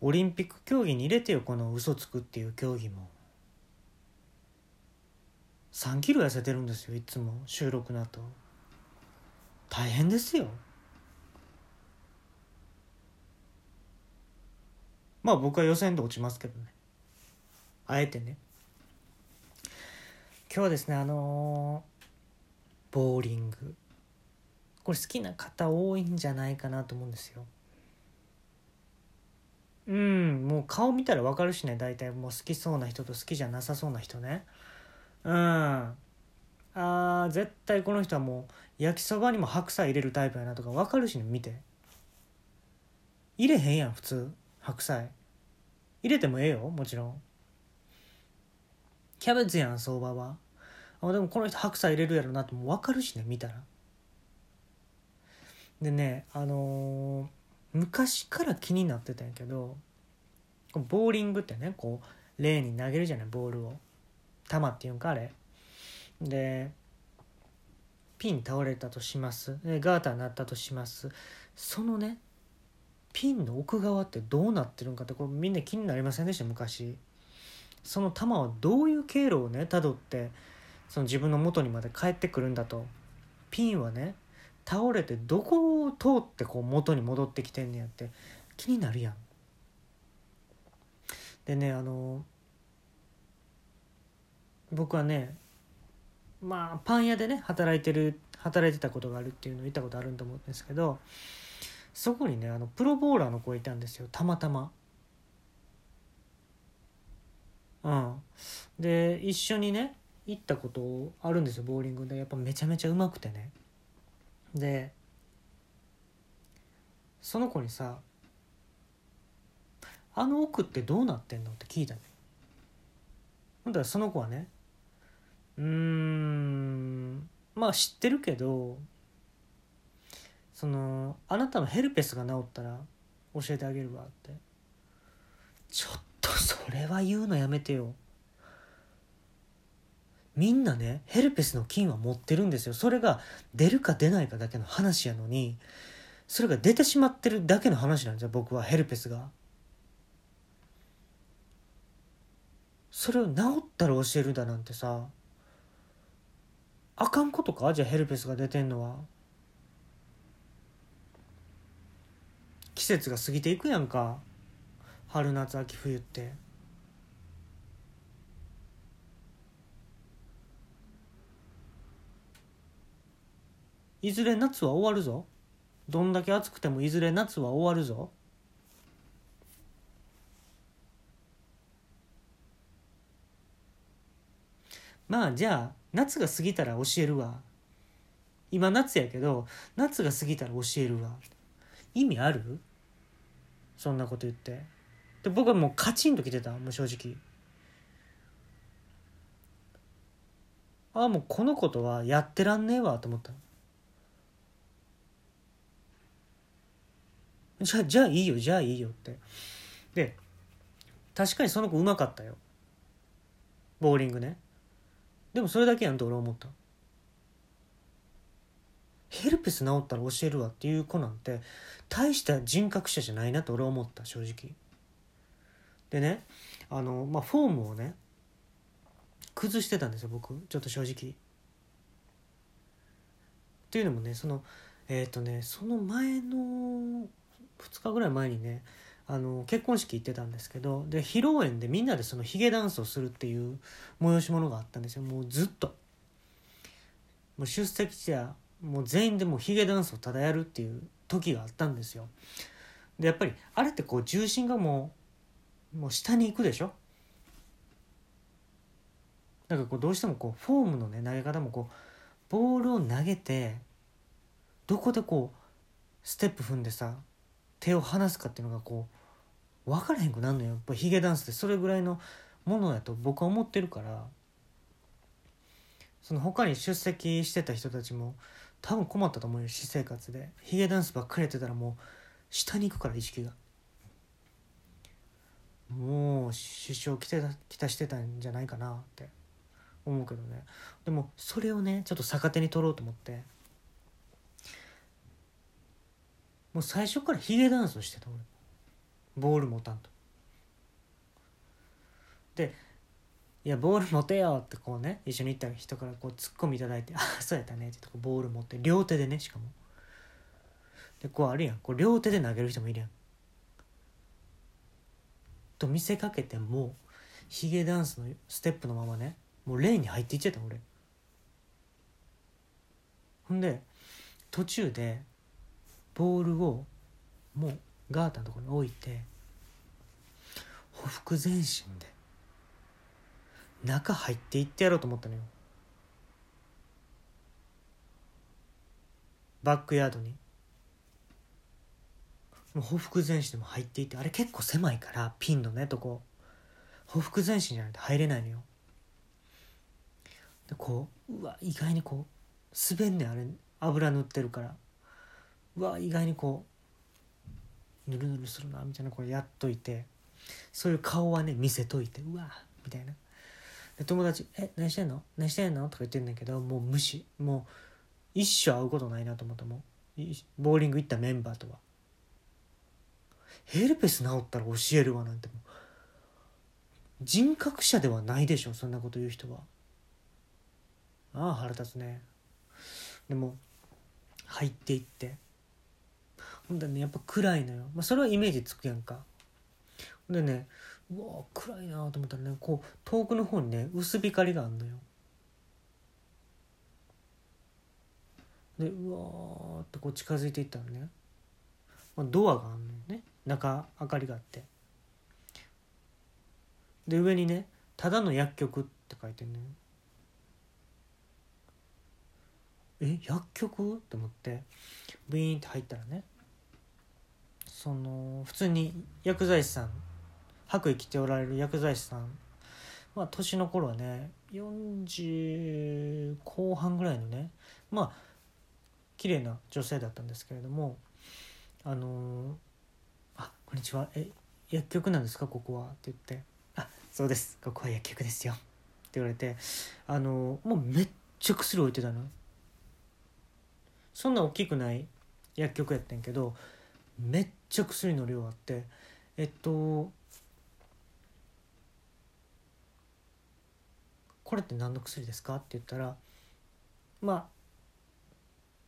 オリンピック競技に入れてよこの嘘つくっていう競技も。3キロ痩せてるんですよいつも収録の後。大変ですよ。まあ僕は予選で落ちますけどね。あえてね。今日はですねあのー、ボーリング。これ好きな方多いんじゃないかなと思うんですよ。うんもう顔見たら分かるしね。大体もう好きそうな人と好きじゃなさそうな人ね。うん。あー絶対この人はもう焼きそばにも白菜入れるタイプやなとか分かるしね。見て。入れへんやん普通。白菜。入れてもええよもちろん。キャベツやん相場は。あでもこの人白菜入れるやろなってもう分かるしね見たら。でねあのー昔から気になってたんやけどボーリングってねこうレーンに投げるじゃないボールを。球っていうんかあれ。でピン倒れたとします。でガーターになったとします。そのねピンの奥側ってどうなってるんかってこれみんな気になりませんでした？昔。その球はどういう経路をねたどってその自分の元にまで帰ってくるんだと。ピンはね倒れてどこを通ってこう元に戻ってきてんねやって気になるやん。でねあの僕はねまあパン屋でね働いてる働いてたことがあるっていうのを言ったことあると思うんですけどそこにねあのプロボーラーの子いたんですよたまたま。うん、で一緒にね行ったことあるんですよボーリングでやっぱめちゃめちゃうまくてねでその子にさ「あの奥ってどうなってんの?」って聞いたねほんだらその子はねうーんまあ知ってるけどそのあなたのヘルペスが治ったら教えてあげるわってちょっとそれは言うのやめてよみんなねヘルペスの菌は持ってるんですよ。それが出るか出ないかだけの話やのにそれが出てしまってるだけの話なんですよ僕はヘルペスが。それを治ったら教えるだなんてさあかんことか？じゃあヘルペスが出てんのは。季節が過ぎていくやんか。春夏秋冬って。いずれ夏は終わるぞ。どんだけ暑くてもいずれ夏は終わるぞ。まあじゃあ夏が過ぎたら教えるわ。今夏やけど夏が過ぎたら教えるわ。意味ある？そんなこと言って。で僕はもうカチンときてた。もう正直。ああもうこのことはやってらんねえわと思った。じゃじゃあいいよじゃあいいよって。で確かにその子うまかったよ。ボーリングね。でもそれだけやんと俺は思った。ヘルペス治ったら教えるわっていう子なんて大した人格者じゃないなと俺は思った正直。でねあのまあフォームをね崩してたんですよ僕。ちょっと正直。っていうのもねそのえっ、ー、とねその前の2日ぐらい前にねあの結婚式行ってたんですけどで披露宴でみんなでそのヒゲダンスをするっていう催し物があったんですよ。もうずっと。もう出席者もう全員でもうヒゲダンスをただやるっていう時があったんですよ。でやっぱりあれってこう重心がもうもう下に行くでしょ？だからこうどうしてもこうフォームのね投げ方もこうボールを投げてどこでこうステップ踏んでさ手を離すかっていうのがこう分からへんくなるのよ。やっぱヒゲダンスってそれぐらいのものやと僕は思ってるから。その他に出席してた人たちも多分困ったと思うよ私生活で。ヒゲダンスばっかりやってたらもう下に行くから意識が。もう支障きてたきたしてたんじゃないかなって思うけどね。でもそれをねちょっと逆手に取ろうと思って。もう最初からヒゲダンスをしてた俺。ボール持たんと。で「いやボール持てよ」ってこうね一緒に行った人からこうツッコミいただいて「ああそうやったね」ってボール持って両手でねしかも。でこうあるやん。こう両手で投げる人もいるやん。と見せかけてもヒゲダンスのステップのままねもうレーンに入っていっちゃった俺。ほんで途中でボールをもうガータのところに置いてほふ前進で中入っていってやろうと思ったのよ。バックヤードに。もうほふ前進でも入っていってあれ結構狭いからピンのねとこ。ほふ前進じゃないと入れないのよ。でこううわ意外にこう滑んねんあれ油塗ってるから。うわ意外にこうぬるぬるするなみたいなこれやっといてそういう顔はね見せといてうわみたいな。で友達「え何してんの？何してんの?」とか言ってんだけどもう無視。もう一生会うことないなと思ったもうボーリング行ったメンバーとは。ヘルペス治ったら教えるわなんて。人格者ではないでしょそんなこと言う人は。ああ腹立つね。でも入っていって。ほんでねやっぱ暗いのよ、まあ、それはイメージつくやんか。ほんでねうわ暗いなと思ったらねこう遠くの方にね薄光があんのよ。でうわーってこう近づいていったのね、まあ、ドアがあんのよね。中明かりがあって。で上にね「ただの薬局」って書いてんのよ。え薬局？って思ってブイーンって入ったらねその普通に薬剤師さん白衣着ておられる薬剤師さんまあ年の頃はね40後半ぐらいのねまあ綺麗な女性だったんですけれどもあのあこんにちは。え薬局なんですか？ここは?」って言って「あそうです。ここは薬局ですよ」って言われてあのもうめっちゃ薬置いてたのそんな大きくない薬局やったんけどめっちゃ薬の量あってえっとこれって何の薬ですか?」って言ったらまあ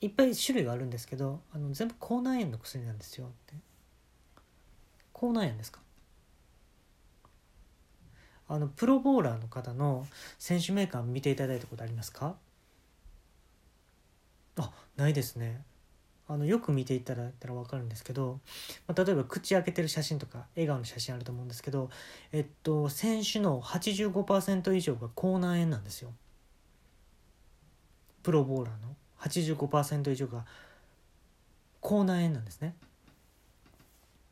いっぱい種類があるんですけどあの全部口内炎の薬なんですよ。って。口内炎ですか？あのプロボーラーの方の選手メーカー見ていただいたことありますか？あないですね。あのよく見ていただいたら分かるんですけど、まあ、例えば口開けてる写真とか笑顔の写真あると思うんですけど、えっと、選手の85%以上が口内炎なんですよ。プロボーラーの。85%以上が口内炎なんですね。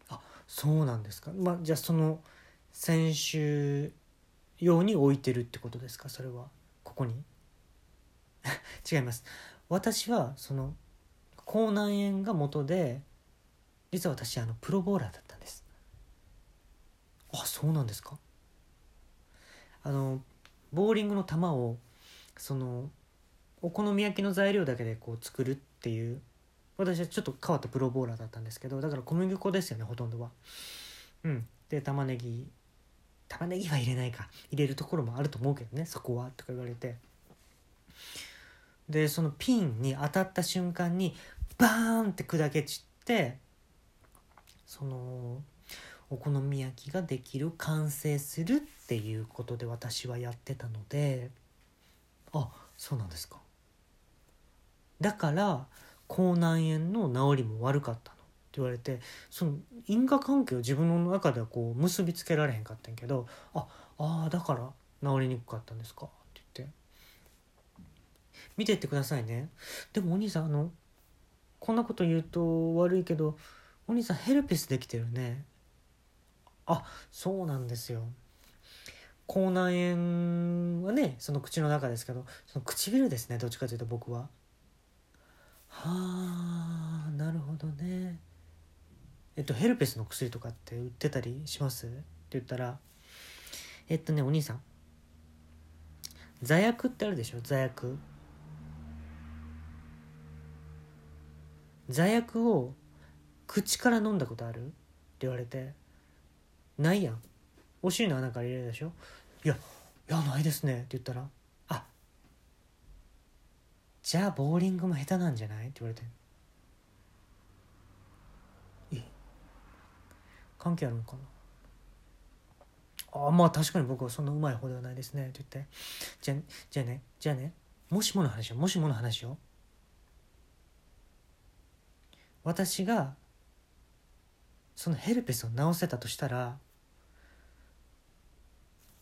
あそうなんですか。まあじゃあその選手用に置いてるってことですか？それは。ここに。違います。私はその口内炎が元で実は私あのプロボーラーだったんです。あそうなんですか？あのボーリングの球をそのお好み焼きの材料だけでこう作るっていう私はちょっと変わったプロボーラーだったんですけどだから小麦粉ですよねほとんどは。うん。で玉ねぎ玉ねぎは入れないか入れるところもあると思うけどねそこはとか言われて。でそのピンに当たった瞬間にバーンって砕け散ってそのお好み焼きができる完成するっていうことで私はやってたのであそうなんですか。だから口内炎の治りも悪かったのって言われてその因果関係を自分の中ではこう結びつけられへんかったんやけどああだから治りにくかったんですかって言って。見てってくださいね。でもお兄さんあのこんなこと言うと悪いけどお兄さんヘルペスできてるね。あそうなんですよ。口内炎はねその口の中ですけどその唇ですねどっちかというと僕は。はあなるほどね。えっとヘルペスの薬とかって売ってたりします？って言ったらえっとねお兄さん。座薬ってあるでしょ？座薬。座薬を口から飲んだことある？って言われてないやんお尻の穴から入れるでしょいやいやないですねって言ったらあじゃあボーリングも下手なんじゃない？って言われてえ？関係あるのかなあまあ確かに僕はそんなうまい方ではないですねって言ってじゃじゃあねじゃあねもしもの話よもしもの話よ。私がそのヘルペスを治せたとしたら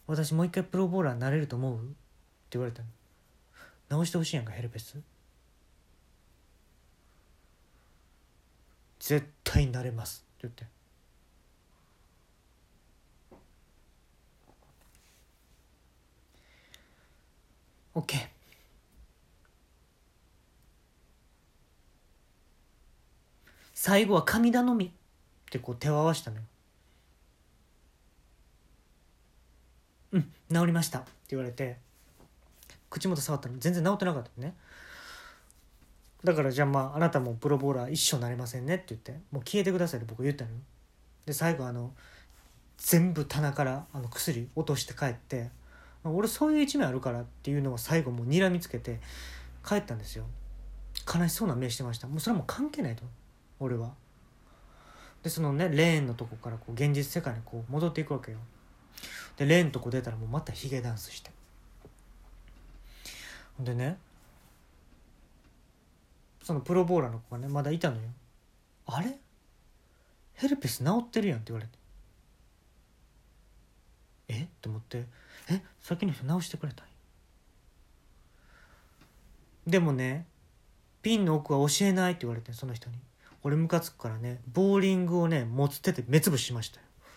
私もう一回プロボーラーになれると思う？って言われたの。治してほしいやんかヘルペス。絶対になれます。って言って。OK 最後は神頼み。ってこう手を合わしたのよ。うん治りました。って言われて口元触ったの。全然治ってなかったのね。だからじゃあまああなたもプロボーラー一生なれませんね。って言ってもう消えてくださいって僕言ったのよ。で最後あの全部棚からあの薬落として帰って俺そういう一面あるからっていうのを最後もう睨みつけて帰ったんですよ。悲しそうな目してました。もうそれはもう関係ないと。俺は。でそのねレーンのとこからこう現実世界にこう戻っていくわけよ。でレーンのとこ出たらもうまたヒゲダンスして。ほんでねそのプロボーラーの子がねまだいたのよ。あれ？ヘルペス治ってるやんって言われて。え？って思って。え？先の人直してくれたんでもねピンの奥は教えないって言われてその人に。俺ムカつくからねボーリングをね持つ手で目つぶししましたよ。